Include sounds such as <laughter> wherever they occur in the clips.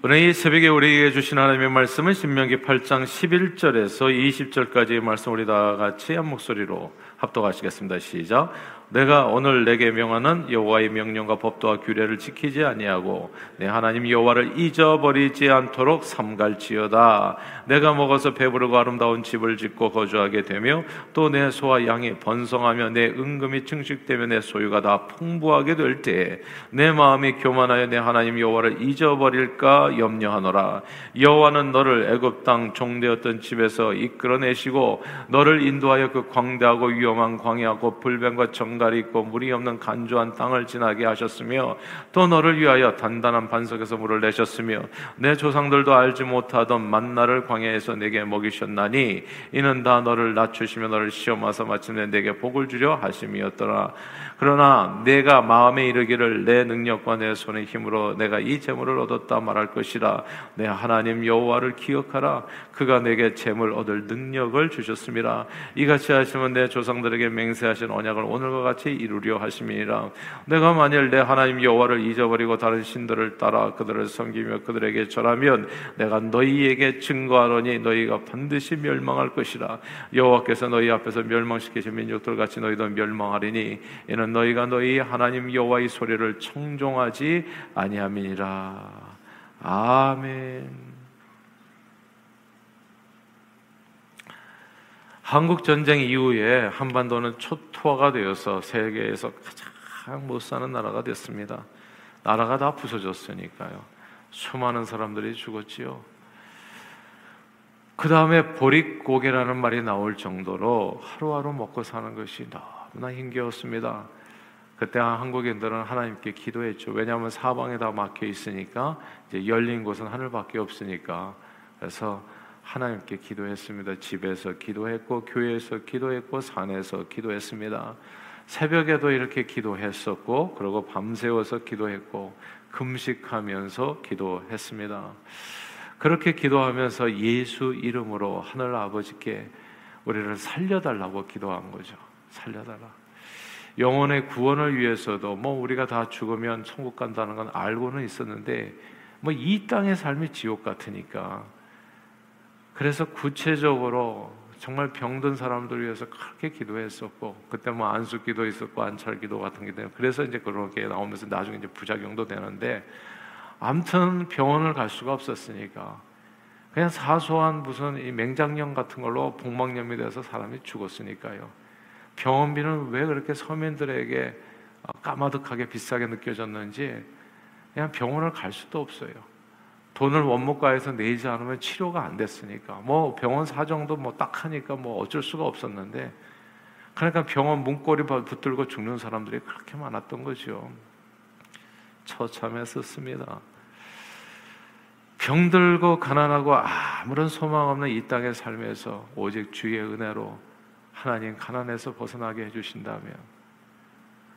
오늘 이 새벽에 우리에게 주신 하나님의 말씀은 신명기 8장 11절에서 20절까지의 말씀 우리 다 같이 한 목소리로 합독하시겠습니다. 시작. 내가 오늘 내게 명하는 여호와의 명령과 법도와 규례를 지키지 아니하고 내 하나님 여호와를 잊어버리지 않도록 삼갈지어다. 내가 먹어서 배부르고 아름다운 집을 짓고 거주하게 되며 또 내 소와 양이 번성하며 내 은금이 증식되며 내 소유가 다 풍부하게 될 때에 내 마음이 교만하여 내 하나님 여호와를 잊어버릴까 염려하노라. 여호와는 너를 애굽 땅 종되었던 집에서 이끌어내시고 너를 인도하여 그 광대하고 위험한 광야고 불변과 정 정갈이 있고 물이 없는 간조한 땅을 지나게 하셨으며 또 너를 위하여 단단한 반석에서 물을 내셨으며 내 조상들도 알지 못하던 만나를 광야에서 내게 먹이셨나니 이는 다 너를 낮추시며 너를 시험하사 마침내 내게 복을 주려 하심이었더라. 그러나 내가 마음에 이르기를 내 능력과 내 손의 힘으로 내가 이 재물을 얻었다 말할 것이라. 내 하나님 여호와를 기억하라. 그가 내게 재물 얻을 능력을 주셨습니다. 이같이 하시면 내 조상들에게 맹세하신 언약을 오늘과 같이 이루려 하심이니라 내가 만일 내 하나님 여호와를 잊어버리고 다른 신들을 따라 그들을 섬기며 그들에게 절하면 내가 너희에게 증거하노니 너희가 반드시 멸망할 것이라 여호와께서 너희 앞에서 멸망시키신 민족들 같이 너희도 멸망하리니 이는 너희가 너희 하나님 여호와의 소리를 청종하지 아니함이니라. 아멘. 한국 전쟁 이후에 한반도는 초토화가 되어서 세계에서 가장 못 사는 나라가 됐습니다. 나라가 다 부서졌으니까요. 수많은 사람들이 죽었지요. 그 다음에 보릿고개라는 말이 나올 정도로 하루하루 먹고 사는 것이 너무나 힘겨웠습니다. 그때 한국인들은 하나님께 기도했죠. 왜냐하면 사방에 다 막혀 있으니까 이제 열린 곳은 하늘밖에 없으니까 그래서 하나님께 기도했습니다. 집에서 기도했고 교회에서 기도했고 산에서 기도했습니다. 새벽에도 이렇게 기도했었고 그리고 밤새워서 기도했고 금식하면서 기도했습니다. 그렇게 기도하면서 예수 이름으로 하늘 아버지께 우리를 살려달라고 기도한 거죠. 살려달라. 영혼의 구원을 위해서도 뭐 우리가 다 죽으면 천국 간다는 건 알고는 있었는데 뭐 이 땅의 삶이 지옥 같으니까 그래서 구체적으로 정말 병든 사람들 위해서 그렇게 기도했었고 그때 뭐 안수 기도 있었고 안찰기도 같은 게 되고 그래서 이제 그렇게 나오면서 나중에 이제 부작용도 되는데 아무튼 병원을 갈 수가 없었으니까 그냥 사소한 무슨 이 맹장염 같은 걸로 복막염이 돼서 사람이 죽었으니까요. 병원비는 왜 그렇게 서민들에게 까마득하게 비싸게 느껴졌는지 그냥 병원을 갈 수도 없어요. 돈을 원무과에서 내지 않으면 치료가 안 됐으니까 뭐 병원 사정도 뭐 딱 하니까 뭐 어쩔 수가 없었는데 그러니까 병원 문고리 붙들고 죽는 사람들이 그렇게 많았던 거죠. 처참했었습니다. 병들고 가난하고 아무런 소망 없는 이 땅의 삶에서 오직 주의 은혜로 하나님 가난에서 벗어나게 해주신다면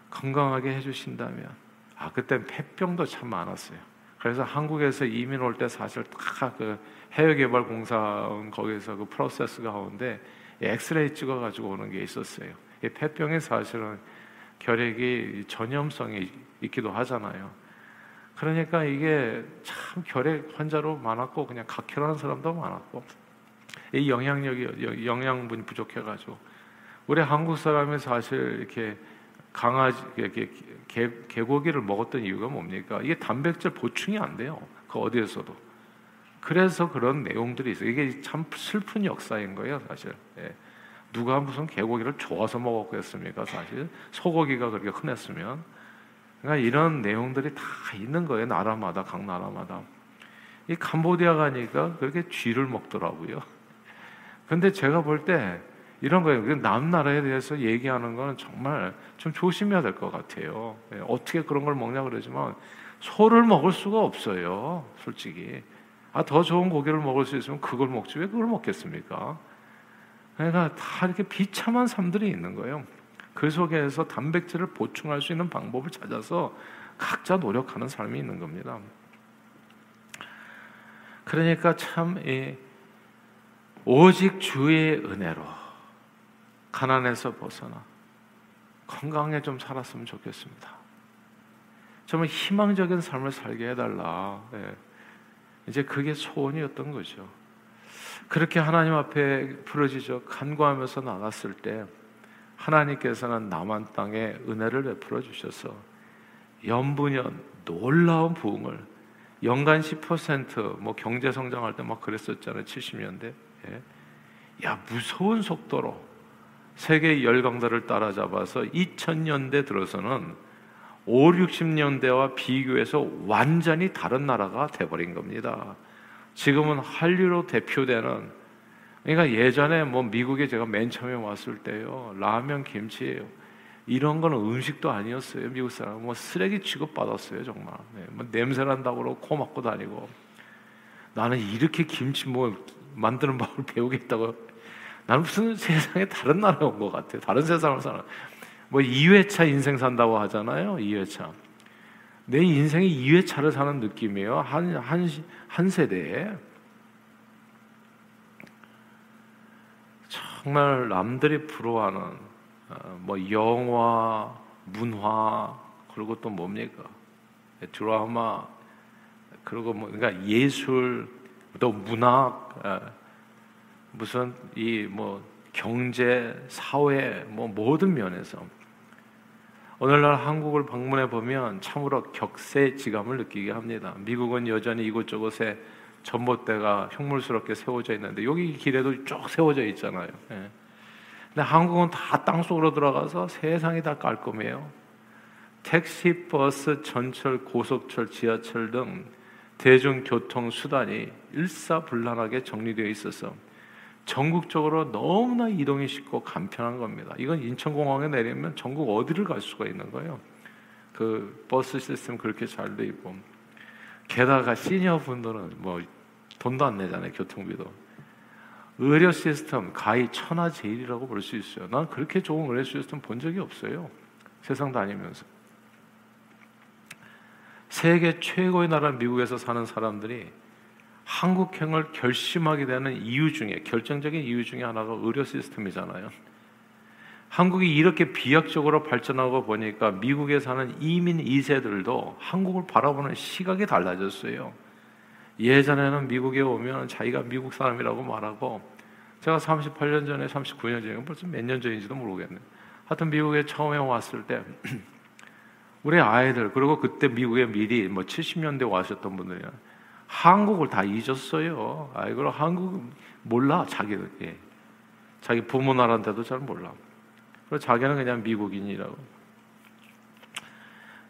건강하게 해주신다면 아 그때 폐병도 참 많았어요. 그래서 한국에서 이민 올 때 사실 다 그 해외개발공사 거기서 그 프로세스 가운데 엑스레이 찍어가지고 오는 게 있었어요. 이 폐병이 사실은 결핵이 전염성이 있기도 하잖아요. 그러니까 이게 참 결핵 환자로 많았고 그냥 각혈하는 사람도 많았고 이 영향력이 영양분이 부족해가지고 우리 한국 사람이 사실 이렇게 강아지 이렇게 개, 개고기를 먹었던 이유가 뭡니까? 이게 단백질 보충이 안 돼요. 그 어디에서도. 그래서 그런 내용들이 있어요. 이게 참 슬픈 역사인 거예요, 사실. 예. 누가 무슨 개고기를 좋아서 먹었겠습니까, 사실? 소고기가 그렇게 흔했으면. 그러니까 이런 내용들이 다 있는 거예요, 나라마다, 각 나라마다. 이 캄보디아 가니까 그렇게 쥐를 먹더라고요. 근데 제가 볼 때 이런 거예요. 그남 나라에 대해서 얘기하는 건 정말 좀 조심해야 될 것 같아요. 예, 어떻게 그런 걸 먹냐 그러지만 소를 먹을 수가 없어요. 솔직히. 아, 더 좋은 고기를 먹을 수 있으면 그걸 먹지 왜 그걸 먹겠습니까? 그러니까 다 이렇게 비참한 삶들이 있는 거예요. 그 속에서 단백질을 보충할 수 있는 방법을 찾아서 각자 노력하는 삶이 있는 겁니다. 그러니까 참, 이, 오직 주의 은혜로 가난에서 벗어나 건강에 좀 살았으면 좋겠습니다. 정말 희망적인 삶을 살게 해달라. 네. 이제 그게 소원이었던 거죠. 그렇게 하나님 앞에 부러지죠. 간구하면서 나갔을 때 하나님께서는 남한 땅에 은혜를 베풀어 주셔서 연분연 놀라운 부흥을 연간 10%뭐 경제 성장할 때 막 그랬었잖아요. 70년대. 예. 야 무서운 속도로 세계 열강들을 따라잡아서 2000년대 들어서는 5, 60년대와 비교해서 완전히 다른 나라가 돼버린 겁니다. 지금은 한류로 대표되는 그러니까 예전에 뭐 미국에 제가 맨 처음에 왔을 때요 라면 김치 이런 거는 음식도 아니었어요 미국 사람 뭐 쓰레기 취급 받았어요 정말. 네, 뭐 냄새 난다고 그러고 코 막고 다니고. 나는 이렇게 김치 뭐 만드는 법을 <laughs> 배우겠다고 나는 무슨 <laughs> 세상에 다른 나라에 온것 같아요 다른 세상을 사는. 뭐 2회차 인생 산다고 하잖아요 2회차. 내 인생이 2회차를 사는 느낌이에요 한, 한, 한 세대에. 정말 남들이 부러워하는 어, 뭐 영화, 문화 그리고 또 뭡니까? 드라마 그리고 뭐 그러니까 예술 또 문학 어, 무슨 이 뭐 경제 사회 뭐 모든 면에서 오늘날 한국을 방문해 보면 참으로 격세지감을 느끼게 합니다. 미국은 여전히 이곳저곳에 전봇대가 흉물스럽게 세워져 있는데 여기 길에도 쭉 세워져 있잖아요. 예. 근데 한국은 다 땅속으로 들어가서 세상이 다 깔끔해요. 택시, 버스, 전철, 고속철, 지하철 등 대중교통 수단이 일사불란하게 정리되어 있어서 전국적으로 너무나 이동이 쉽고 간편한 겁니다. 이건 인천공항에 내리면 전국 어디를 갈 수가 있는 거예요. 그 버스 시스템 그렇게 잘 돼 있고 게다가 시니어 분들은 뭐 돈도 안 내잖아요 교통비도 의료 시스템 가히 천하제일이라고 볼 수 있어요. 난 그렇게 좋은 의료 시스템 본 적이 없어요. 세상 다니면서 세계 최고의 나라 미국에서 사는 사람들이 한국행을 결심하게 되는 이유 중에 결정적인 이유 중에 하나가 의료 시스템이잖아요. 한국이 이렇게 비약적으로 발전하고 보니까 미국에 사는 이민 2세들도 한국을 바라보는 시각이 달라졌어요. 예전에는 미국에 오면 자기가 미국 사람이라고 말하고 제가 38년 전에 39년 전에 벌써 몇 년 전인지도 모르겠네. 하여튼 미국에 처음에 왔을 때 <clears throat> 우리 아이들 그리고 그때 미국에 미리 뭐 70년대 와셨던 분들이 한국을 다 잊었어요. 아이 그 한국 몰라 자기들 예. 자기 부모 나라인데도 잘 몰라. 그래서 자기는 그냥 미국인이라고.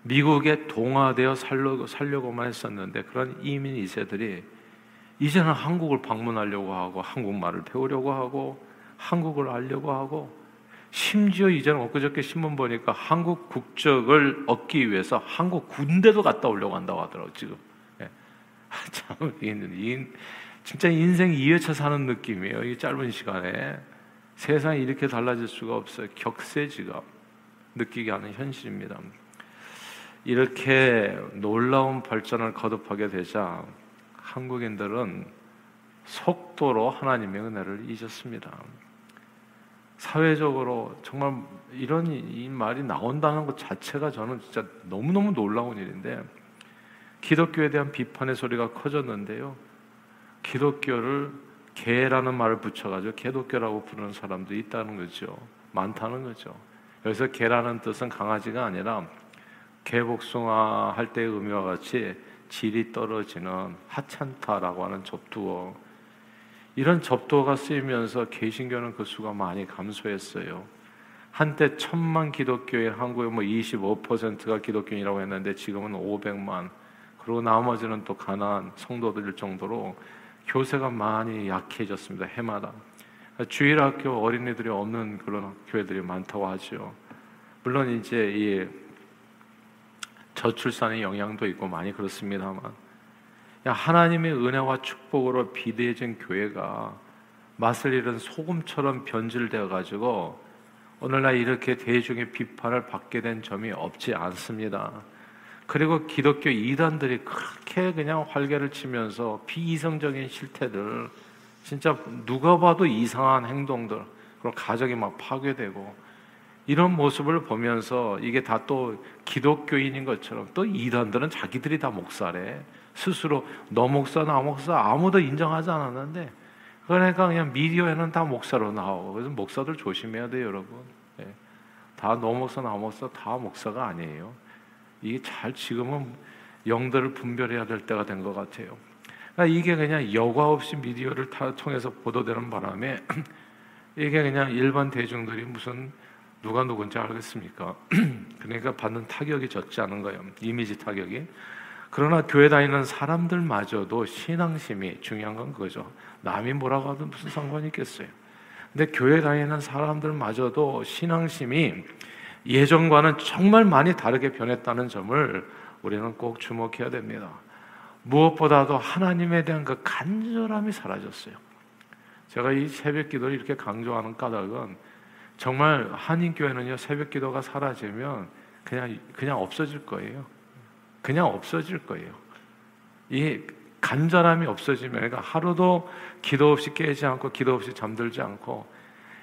미국에 동화되어 살려고, 살려고만 했었는데 그런 이민 2세들이 이제는 한국을 방문하려고 하고 한국말을 배우려고 하고 한국을 알려고 하고 심지어 이제는 엊그저께 신문 보니까 한국 국적을 얻기 위해서 한국 군대도 갔다 오려고 한다고 하더라고 지금 예. <laughs> 참 이, 진짜 인생 2회차 사는 느낌이에요 이 짧은 시간에 세상이 이렇게 달라질 수가 없어요. 격세지감 느끼게 하는 현실입니다. 이렇게 놀라운 발전을 거듭하게 되자 한국인들은 속도로 하나님의 은혜를 잊었습니다. 사회적으로 정말 이런 이 말이 나온다는 것 자체가 저는 진짜 너무너무 놀라운 일인데 기독교에 대한 비판의 소리가 커졌는데요. 기독교를 개라는 말을 붙여가지고 개독교라고 부르는 사람도 있다는 거죠. 많다는 거죠. 여기서 개라는 뜻은 강아지가 아니라 개복숭아 할 때의 의미와 같이 질이 떨어지는 하찮다라고 하는 접두어. 이런 접두어가 쓰이면서 개신교는 그 수가 많이 감소했어요. 한때 천만 기독교의 한국의 뭐 25%가 기독교인이라고 했는데 지금은 500만. 그리고 나머지는 또 가난 성도들 정도로 교세가 많이 약해졌습니다. 해마다 주일 학교 어린이들이 없는 그런 교회들이 많다고 하죠. 물론 이제 이 저출산의 영향도 있고 많이 그렇습니다만 하나님의 은혜와 축복으로 비대해진 교회가 맛을 잃은 소금처럼 변질되어 가지고 오늘날 이렇게 대중의 비판을 받게 된 점이 없지 않습니다. 그리고 기독교 이단들이 그렇게 그냥 활개를 치면서 비이성적인 실태들, 진짜 누가 봐도 이상한 행동들, 그리고 가정이 막 파괴되고 이런 모습을 보면서 이게 다 또 기독교인인 것처럼 또 이단들은 자기들이 다 목사래. 스스로 너 목사 나 목사 아무도 인정하지 않았는데 그러니까 그냥 미디어에는 다 목사로 나오고 그래서 목사들 조심해야 돼요 여러분 예. 다너 목사 나 목사 다 목사가 아니에요 이게 잘 지금은 영들을 분별해야 될 때가 된 것 같아요 그러니까 이게 그냥 여과 없이 미디어를 통해서 보도되는 바람에 <clears throat> 이게 그냥 일반 대중들이 무슨 누가 누군지 알겠습니까? <clears throat> 그러니까 받는 타격이 적지 않은 거예요. 이미지 타격이. 그러나 교회 다니는 사람들마저도 신앙심이 중요한 건 그거죠. 남이 뭐라고 하든 무슨 상관이 있겠어요. 근데 교회 다니는 사람들마저도 신앙심이 예전과는 정말 많이 다르게 변했다는 점을 우리는 꼭 주목해야 됩니다. 무엇보다도 하나님에 대한 그 간절함이 사라졌어요. 제가 이 새벽 기도를 이렇게 강조하는 까닭은 정말 한인교회는요 새벽 기도가 사라지면 그냥 그냥 없어질 거예요. 그냥 없어질 거예요. 이 간절함이 없어지면 그러니까 하루도 기도 없이 깨지 않고 기도 없이 잠들지 않고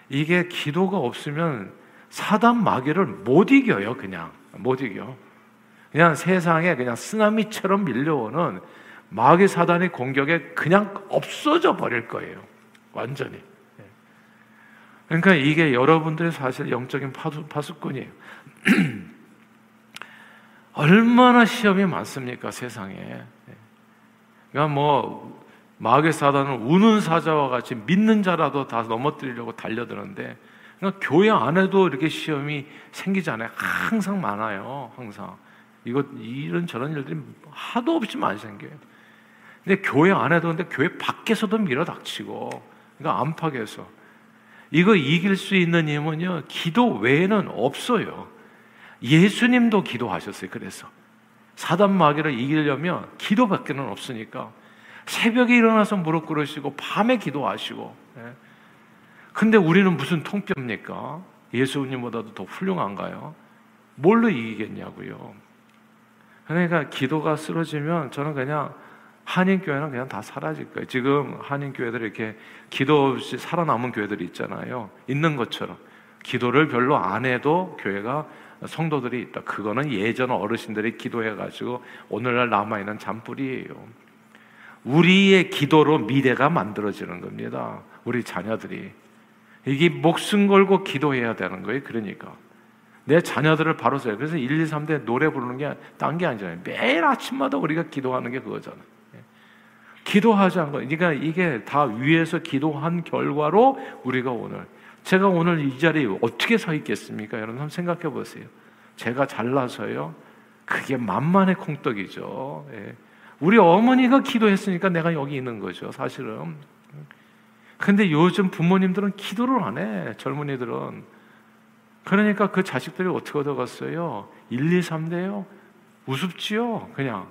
이게 기도가 없으면 사단 마귀를 못 이겨요. 그냥 못 이겨. 그냥 세상에 그냥 쓰나미처럼 밀려오는 마귀 사단의 공격에 그냥 없어져 버릴 거예요. 완전히. 예. 그러니까 이게 여러분들의 사실 영적인 파수, 파수꾼이에요. <clears throat> 얼마나 시험이 많습니까, 세상에. 예. 그러니까 뭐, 마귀 사단은 우는 사자와 같이 믿는 자라도 다 넘어뜨리려고 달려드는데, 그러니까 교회 안에도 이렇게 시험이 생기잖아요. 항상 많아요, 항상. 이거, 이런 저런 일들이 하도 없이 많이 생겨요. 근데 교회 안에도 근데 교회 밖에서도 밀어닥치고, 그러니까 안팎에서. 이거 이길 수 있는 힘은요, 기도 외에는 없어요. 예수님도 기도하셨어요, 그래서. 사단 마귀를 이기려면 기도밖에는 없으니까. 새벽에 일어나서 무릎 꿇으시고, 밤에 기도하시고. 예. 근데 우리는 무슨 통뼈입니까? 예수님보다도 더 훌륭한가요? 뭘로 이기겠냐고요. 그러니까 기도가 쓰러지면 저는 그냥 한인교회는 그냥 다 사라질 거예요. 지금 한인교회들 이렇게 기도 없이 살아남은 교회들이 있잖아요. 있는 것처럼. 기도를 별로 안 해도 교회가 성도들이 있다. 그거는 예전 어르신들이 기도해가지고 오늘날 남아있는 잔뿌리예요. 우리의 기도로 미래가 만들어지는 겁니다. 우리 자녀들이. 이게 목숨 걸고 기도해야 되는 거예요. 그러니까. 내 자녀들을 바로 세요. 그래서 1, 2, 3대 노래 부르는 게 딴 게 아니잖아요. 매일 아침마다 우리가 기도하는 게 그거잖아요. 기도하지 않고 그러니까 이게 다 위에서 기도한 결과로 우리가 오늘 제가 오늘 이 자리에 어떻게 서 있겠습니까? 여러분 한번 생각해 보세요. 제가 잘나서요. 그게 만만의 콩떡이죠. 예. 우리 어머니가 기도했으니까 내가 여기 있는 거죠. 사실은. 근데 요즘 부모님들은 기도를 안 해. 젊은이들은. 그러니까 그 자식들이 어떻게 얻어갔어요? 1, 2, 3대요? 우습지요. 그냥.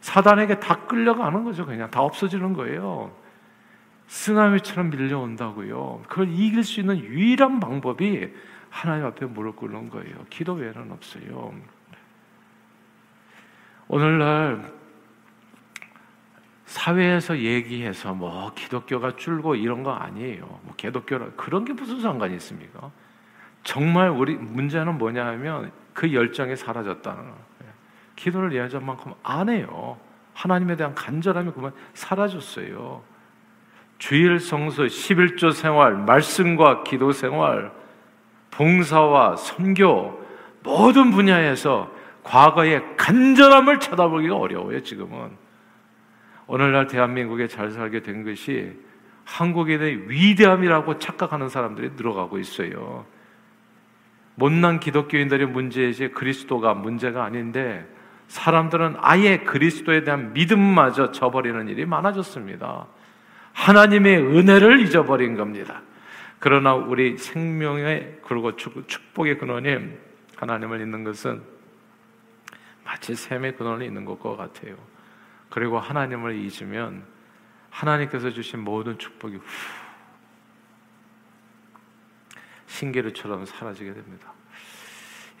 사단에게 다 끌려가는 거죠. 그냥 다 없어지는 거예요. 쓰나미처럼 밀려온다고요. 그걸 이길 수 있는 유일한 방법이 하나님 앞에 무릎 꿇는 거예요. 기도 외에는 없어요. 오늘날 사회에서 얘기해서 뭐 기독교가 줄고 이런 거 아니에요. 뭐 기독교라 그런 게 무슨 상관이 있습니까? 정말 우리 문제는 뭐냐 하면 그 열정이 사라졌다는 거예요. 기도를 예전 만큼 안 해요. 하나님에 대한 간절함이 그만 사라졌어요. 주일 성수 11조 생활, 말씀과 기도 생활, 봉사와 선교 모든 분야에서 과거의 간절함을 쳐다보기가 어려워요, 지금은. 오늘날 대한민국에 잘 살게 된 것이 한국인의 위대함이라고 착각하는 사람들이 늘어가고 있어요. 못난 기독교인들의 문제이지 그리스도가 문제가 아닌데 사람들은 아예 그리스도에 대한 믿음마저 저버리는 일이 많아졌습니다. 하나님의 은혜를 잊어버린 겁니다. 그러나 우리 생명의 그리고 축복의 근원이 하나님을 잊는 것은 마치 샘의 근원을 잊는 것과 같아요. 그리고 하나님을 잊으면 하나님께서 주신 모든 축복이 후 신기루처럼 사라지게 됩니다.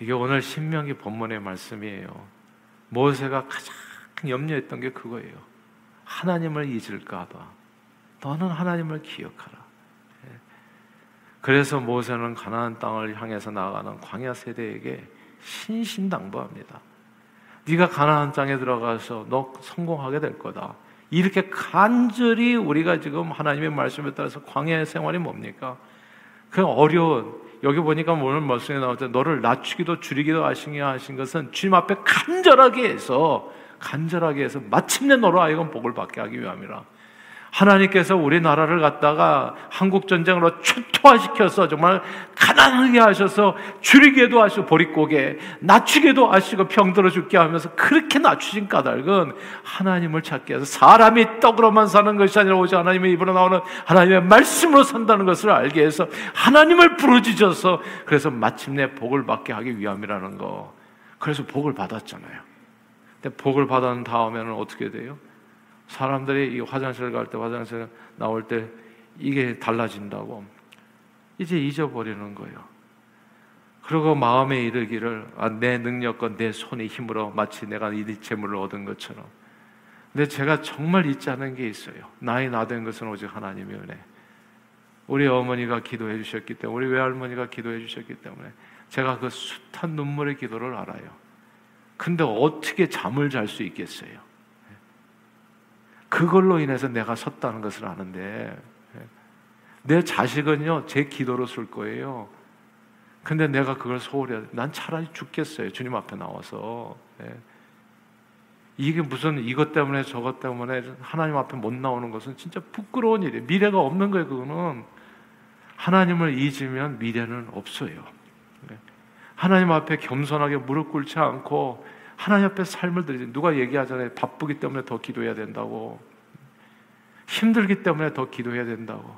이게 오늘 신명기 본문의 말씀이에요. 모세가 가장 염려했던 게 그거예요. 하나님을 잊을까 봐. 너는 하나님을 기억하라. 예. 그래서 모세는 가나안 땅을 향해서 나아가는 광야 세대에게 신신당부합니다. 네가 가나안 땅에 들어가서 너 성공하게 될 거다. 이렇게 간절히 우리가 지금 하나님의 말씀에 따라서 광야의 생활이 뭡니까? 그 어려운 여기 보니까 오늘 말씀에 때 너를 낮추기도 줄이기도 하시게 하신 것은 주님 앞에 간절하게 해서 간절하게 해서 마침내 너로 하여금 복을 받게 하기 위함이라. 하나님께서 우리나라를 갖다가 한국 전쟁으로 초토화시켜서 정말 가난하게 하셔서 줄이게도 하시고 보릿고개 낮추게도 하시고 병들어 죽게 하면서 그렇게 낮추신 까닭은 하나님을 찾게 해서 사람이 떡으로만 사는 것이 아니라 오직 하나님의 입으로 나오는 하나님의 말씀으로 산다는 것을 알게 해서 하나님을 부르짖어서 그래서 마침내 복을 받게 하기 위함이라는 거. 그래서 복을 받았잖아요. 근데 복을 받은 다음에는 어떻게 돼요? 사람들이 이 화장실 갈 때 화장실 나올 때 이게 달라진다고 이제 잊어버리는 거예요. 그리고 마음에 이르기를 아, 내 능력과 내 손의 힘으로 마치 내가 이 재물을 얻은 것처럼. 근데 제가 정말 잊지 않은 게 있어요. 나이 나된 것은 오직 하나님의 은혜. 우리 어머니가 기도해 주셨기 때문에, 우리 외할머니가 기도해 주셨기 때문에 제가 그 숱한 눈물의 기도를 알아요. 근데 어떻게 잠을 잘 수 있겠어요? 그걸로 인해서 내가 섰다는 것을 아는데 내 자식은요 제 기도로 쓸 거예요. 근데 내가 그걸 소홀히 난 차라리 죽겠어요. 주님 앞에 나와서 예. 이게 무슨 이것 때문에 저것 때문에 하나님 앞에 못 나오는 것은 진짜 부끄러운 일이에요. 미래가 없는 거예요. 그거는 하나님을 잊으면 미래는 없어요. 예. 하나님 앞에 겸손하게 무릎 꿇지 않고 하나님 앞에 삶을 드리지. 누가 얘기하잖아요. 바쁘기 때문에 더 기도해야 된다고. 힘들기 때문에 더 기도해야 된다고.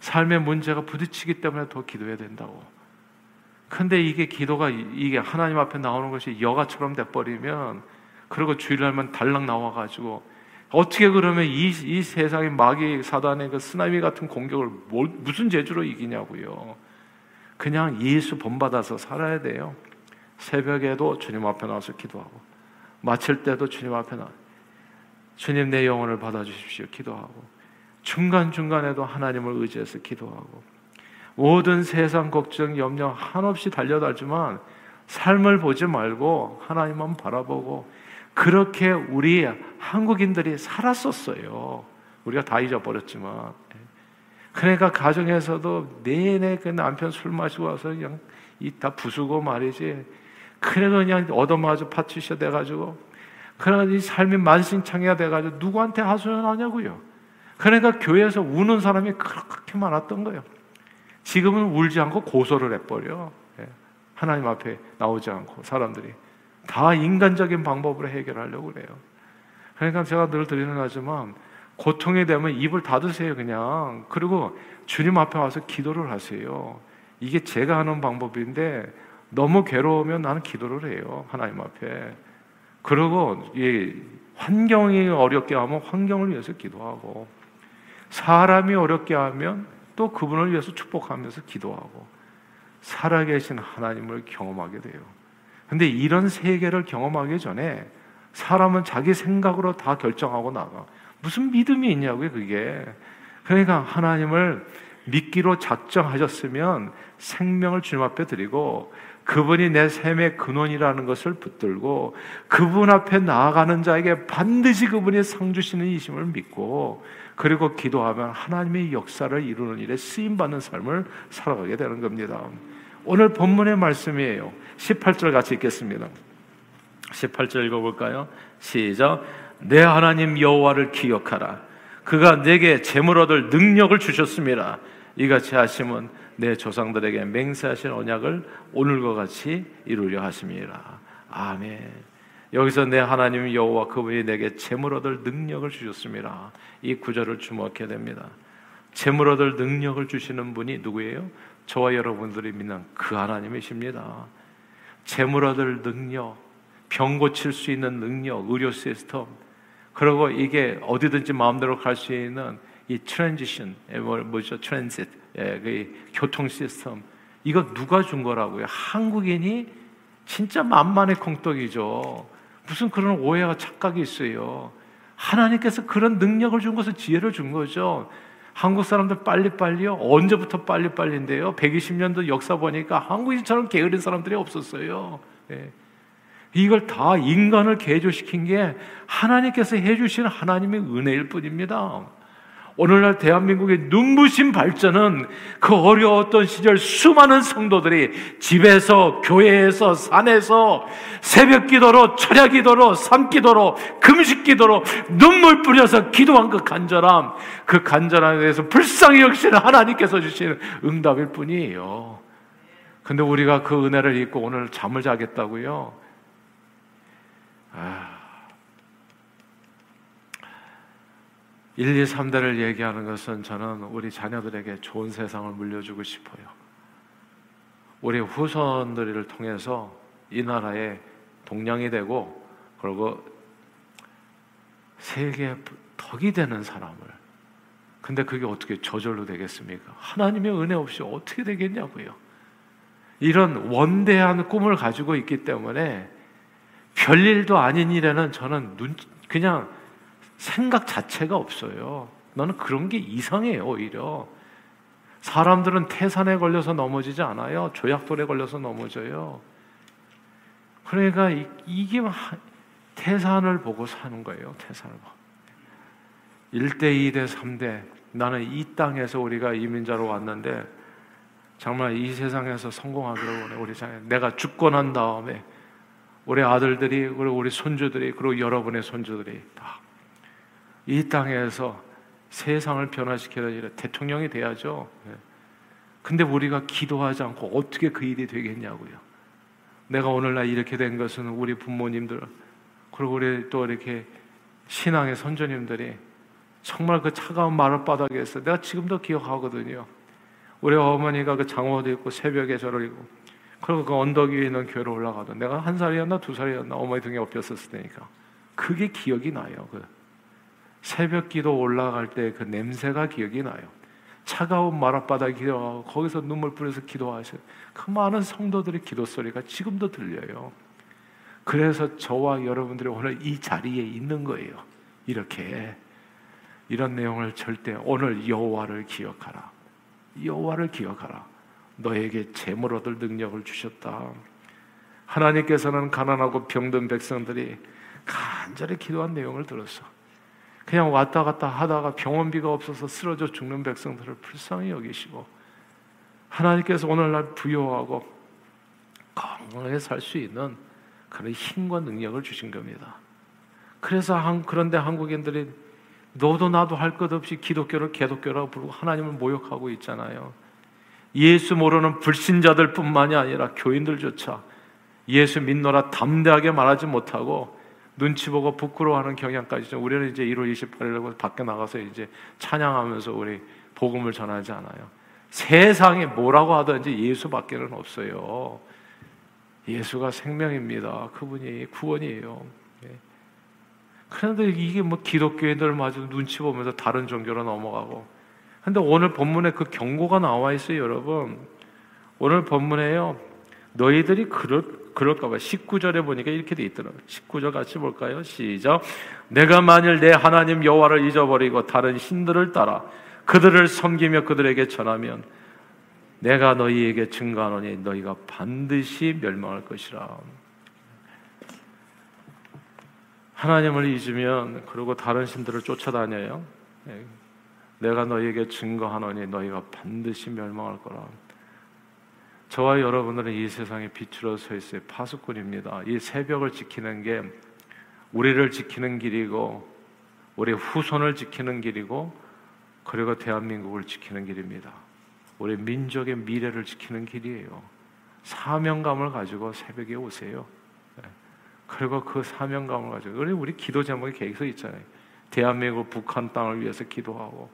삶의 문제가 부딪히기 때문에 더 기도해야 된다고. 근데 이게 기도가 이게 하나님 앞에 나오는 것이 여가처럼 돼버리면 그리고 주일날만 달랑 나와가지고 어떻게 그러면 이, 이 세상의 마귀 사단의 그 쓰나미 같은 공격을 뭘, 무슨 재주로 이기냐고요. 그냥 예수 본받아서 살아야 돼요. 새벽에도 주님 앞에 나와서 기도하고 마칠 때도 주님 앞에 나 주님 내 영혼을 받아 주십시오 기도하고 중간 중간에도 하나님을 의지해서 기도하고 모든 세상 걱정 염려 한없이 달려다지만 삶을 보지 말고 하나님만 바라보고 그렇게 우리 한국인들이 살았었어요. 우리가 다 잊어버렸지만. 그러니까 가정에서도 내내 그 남편 술 마시고 와서 그냥 이 다 부수고 말이지. 그래도 그냥 얻어맞아 파티셔 돼가지고 그러나 이 삶이 만신창이가 돼가지고 누구한테 하소연하냐고요. 그러니까 교회에서 우는 사람이 그렇게 많았던 거예요. 지금은 울지 않고 고소를 해버려. 예. 하나님 앞에 나오지 않고 사람들이 다 인간적인 방법으로 해결하려고 그래요. 그러니까 제가 늘 드리는 하지만 고통이 되면 입을 닫으세요 그냥 그리고 주님 앞에 와서 기도를 하세요. 이게 제가 하는 방법인데 너무 괴로우면 나는 기도를 해요. 하나님 앞에. 그리고 이 환경이 어렵게 하면 환경을 위해서 기도하고 사람이 어렵게 하면 또 그분을 위해서 축복하면서 기도하고 살아계신 하나님을 경험하게 돼요. 근데 이런 세계를 경험하기 전에 사람은 자기 생각으로 다 결정하고 나가. 무슨 믿음이 있냐고요, 그게. 그러니까 하나님을 믿기로 작정하셨으면 생명을 주님 앞에 드리고 그분이 내 삶의 근원이라는 것을 붙들고 그분 앞에 나아가는 자에게 반드시 그분이 상 주시는 이심을 믿고 그리고 기도하면 하나님의 역사를 이루는 일에 쓰임 받는 삶을 살아가게 되는 겁니다. 오늘 본문의 말씀이에요. 18절 같이 읽겠습니다. 18절 읽어 볼까요? 시작. 내 하나님 여호와를 기억하라. 그가 내게 재물 얻을 능력을 주셨습니다. 이같이 하심은 내 조상들에게 맹세하신 언약을 오늘과 같이 이루려 하심이라. 아멘. 여기서 내 하나님 여호와 그분이 내게 재물 얻을 능력을 주셨습니다. 이 구절을 주목해야 됩니다. 재물 얻을 능력을 주시는 분이 누구예요? 저와 여러분들이 믿는 그 하나님이십니다. 재물 얻을 능력, 병 고칠 수 있는 능력, 의료 시스템, 그리고 이게 어디든지 마음대로 갈 수 있는 이 transition, 뭐, 뭐죠? transit, 예, 그 교통 시스템. 이거 누가 준 거라고요? 한국인이 진짜 만만의 콩떡이죠. 무슨 그런 오해와 착각이 있어요. 하나님께서 그런 능력을 준 것을 지혜를 준 거죠. 한국 사람들 빨리빨리요? 언제부터 빨리빨리인데요? 120년도 역사 보니까 한국인처럼 게으른 사람들이 없었어요. 예. 이걸 다 인간을 개조시킨 게 하나님께서 해주신 하나님의 은혜일 뿐입니다. 오늘날 대한민국의 눈부신 발전은 그 어려웠던 시절 수많은 성도들이 집에서, 교회에서, 산에서 새벽 기도로, 철야 기도로, 삼 기도로, 금식 기도로 눈물 뿌려서 기도한 그 간절함, 그 간절함에 대해서 불쌍히 여기시는 하나님께서 주시는 응답일 뿐이에요. 근데 우리가 그 은혜를 잊고 오늘 잠을 자겠다고요? 아. 1, 2, 3대를 얘기하는 것은 저는 우리 자녀들에게 좋은 세상을 물려주고 싶어요. 우리 후손들을 통해서 이 나라의 동량이 되고 그리고 세계 덕이 되는 사람을 근데 그게 어떻게 저절로 되겠습니까? 하나님의 은혜 없이 어떻게 되겠냐고요. 이런 원대한 꿈을 가지고 있기 때문에 별일도 아닌 일에는 저는 눈 그냥 생각 자체가 없어요. 나는 그런 게 이상해요, 오히려. 사람들은 태산에 걸려서 넘어지지 않아요. 조약돌에 걸려서 넘어져요. 그러니까 이, 게 태산을 보고 사는 거예요. 태산을 보고. 1대, 2대, 3대. 나는 이 땅에서 우리가 이민자로 왔는데 정말 이 세상에서 성공하기를 원해. 우리 장 내가 죽고 난 다음에 우리 아들들이 그리고 우리 손주들이 그리고 여러분의 손주들이 다 이 땅에서 세상을 변화시켜야 되 대통령이 돼야죠. 예. 근데 우리가 기도하지 않고 어떻게 그 일이 되겠냐고요. 내가 오늘날 이렇게 된 것은 우리 부모님들, 그리고 우리 또 이렇게 신앙의 선조님들이 정말 그 차가운 마룻바닥에서 내가 지금도 기억하거든요. 우리 어머니가 그 장화도 입고 새벽에 저를 입고 그리고 그 언덕 위에 있는 교회로 올라가던 내가 한 살이었나 두 살이었나 어머니 등에 엎였었을 테니까 그게 기억이 나요. 그 새벽 기도 올라갈 때 그 냄새가 기억이 나요. 차가운 마룻바닥 기도하고 거기서 눈물 뿌려서 기도하셔. 그 많은 성도들의 기도 소리가 지금도 들려요. 그래서 저와 여러분들이 오늘 이 자리에 있는 거예요. 이렇게 이런 내용을 절대 오늘 여호와를 기억하라. 여호와를 기억하라. 너에게 재물 얻을 능력을 주셨다. 하나님께서는 가난하고 병든 백성들이 간절히 기도한 내용을 들었어. 그냥 왔다 갔다 하다가 병원비가 없어서 쓰러져 죽는 백성들을 불쌍히 여기시고 하나님께서 오늘날 부여하고 건강하게 살 수 있는 그런 힘과 능력을 주신 겁니다. 그래서 한, 그런데 한국인들이 너도 나도 할 것 없이 기독교를 개독교라고 부르고 하나님을 모욕하고 있잖아요. 예수 모르는 불신자들 뿐만이 아니라 교인들조차 예수 믿노라 담대하게 말하지 못하고 눈치 보고 부끄러워하는 경향까지 좀 우리는 이제 1월 28일에 밖에 나가서 이제 찬양하면서 우리 복음을 전하지 않아요. 세상에 뭐라고 하든지 예수밖에는 없어요. 예수가 생명입니다. 그분이 구원이에요. 예. 그런데 이게 뭐 기독교인들마저 눈치 보면서 다른 종교로 넘어가고. 근데 오늘 본문에 그 경고가 나와 있어요, 여러분. 오늘 본문에요. 너희들이 그럴 그럴까 봐 19절에 보니까 이렇게 돼 있더라고요. 19절 같이 볼까요? 시작. 내가 만일 내 하나님 여호와를 잊어버리고 다른 신들을 따라 그들을 섬기며 그들에게 전하면 내가 너희에게 증거하노니 너희가 반드시 멸망할 것이라. 하나님을 잊으면 그리고 다른 신들을 쫓아다녀요. 네. 내가 너희에게 증거하노니 너희가 반드시 멸망할 거라. 저와 여러분들은 이 세상에 빛으로 서 있어요. 파수꾼입니다. 이 새벽을 지키는 게 우리를 지키는 길이고 우리 후손을 지키는 길이고 그리고 대한민국을 지키는 길입니다. 우리 민족의 미래를 지키는 길이에요. 사명감을 가지고 새벽에 오세요. 네. 그리고 그 사명감을 가지고 우리 우리 기도 제목이 계속 있잖아요. 대한민국 북한 땅을 위해서 기도하고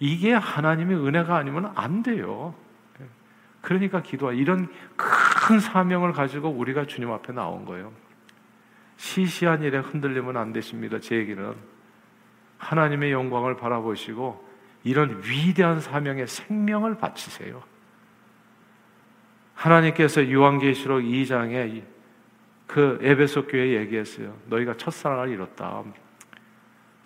이게 하나님의 은혜가 아니면 안 돼요. 그러니까 기도하 이런 큰 사명을 가지고 우리가 주님 앞에 나온 거예요. 시시한 일에 흔들리면 안 되십니다. 제 얘기는 하나님의 영광을 바라보시고 이런 위대한 사명에 생명을 바치세요. 하나님께서 요한계시록 2장에 그 에베소 교회 얘기했어요. 너희가 첫사랑을 잃었다.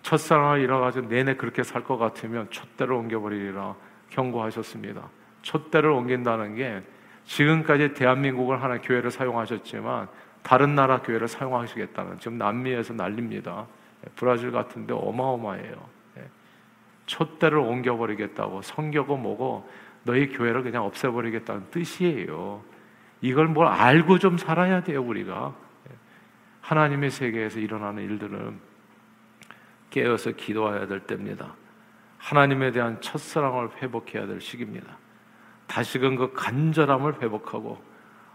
첫사랑을 잃어가지고 내내 그렇게 살 것 같으면 촛대로 옮겨버리리라 경고하셨습니다. 촛대를 옮긴다는 게 지금까지 대한민국을 하나 교회를 사용하셨지만 다른 나라 교회를 사용하시겠다는 지금 남미에서 난립니다. 예, 브라질 같은데 어마어마해요. 예. 촛대를 옮겨버리겠다고 성교고 뭐고 너희 교회를 그냥 없애버리겠다는 뜻이에요. 이걸 뭘 알고 좀 살아야 돼요 우리가. 예. 하나님의 세계에서 일어나는 일들은 깨어서 기도해야 될 때입니다. 하나님에 대한 첫사랑을 회복해야 될 시기입니다. 다시금 그 간절함을 회복하고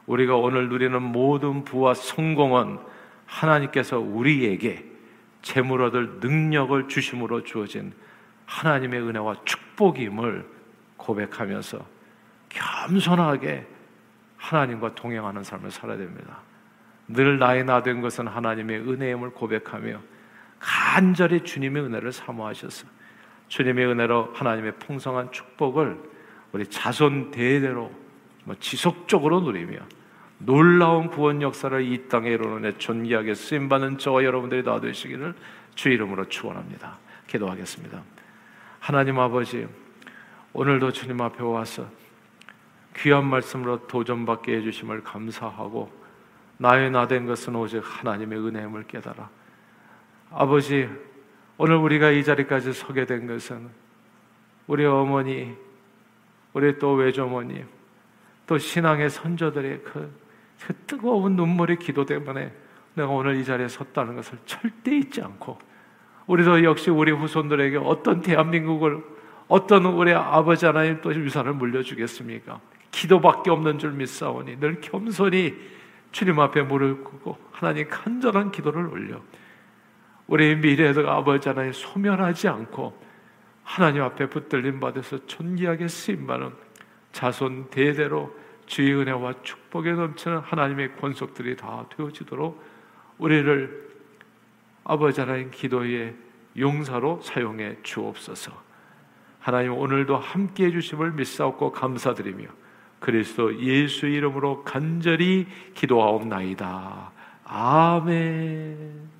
우리가 오늘 누리는 모든 부와 성공은 하나님께서 우리에게 재물 얻을 능력을 주심으로 주어진 하나님의 은혜와 축복임을 고백하면서 겸손하게 하나님과 동행하는 삶을 살아야 됩니다. 늘 나의 나 된 것은 하나님의 은혜임을 고백하며 간절히 주님의 은혜를 사모하셔서 주님의 은혜로 하나님의 풍성한 축복을 우리 자손 대대로 뭐 지속적으로 누리며 놀라운 구원 역사를 이 땅에 이루는 존귀하게 쓰임받는 저와 여러분들이 다 되시기를 주 이름으로 축원합니다. 기도하겠습니다. 하나님 아버지 오늘도 주님 앞에 와서 귀한 말씀으로 도전받게 해주심을 감사하고 나의 나 된 것은 오직 하나님의 은혜임을 깨달아 아버지 오늘 우리가 이 자리까지 서게 된 것은 우리 어머니 우리 또 외조모님 또 신앙의 선조들의 그, 그 뜨거운 눈물의 기도 때문에 내가 오늘 이 자리에 섰다는 것을 절대 잊지 않고 우리도 역시 우리 후손들에게 어떤 대한민국을 어떤 우리 아버지 하나님 또 유산을 물려주겠습니까? 기도밖에 없는 줄 믿사오니 늘 겸손히 주님 앞에 무릎 꿇고 하나님 간절한 기도를 올려 우리 미래의 아버지 하나님 소멸하지 않고 하나님 앞에 붙들림 받아서 존귀하게 쓰임받는 자손 대대로 주의 은혜와 축복에 넘치는 하나님의 권속들이 다 되어지도록 우리를 아버지 하나님 기도의 용사로 사용해 주옵소서. 하나님 오늘도 함께 해 주심을 믿사옵고 감사드리며 그리스도 예수 이름으로 간절히 기도하옵나이다. 아멘.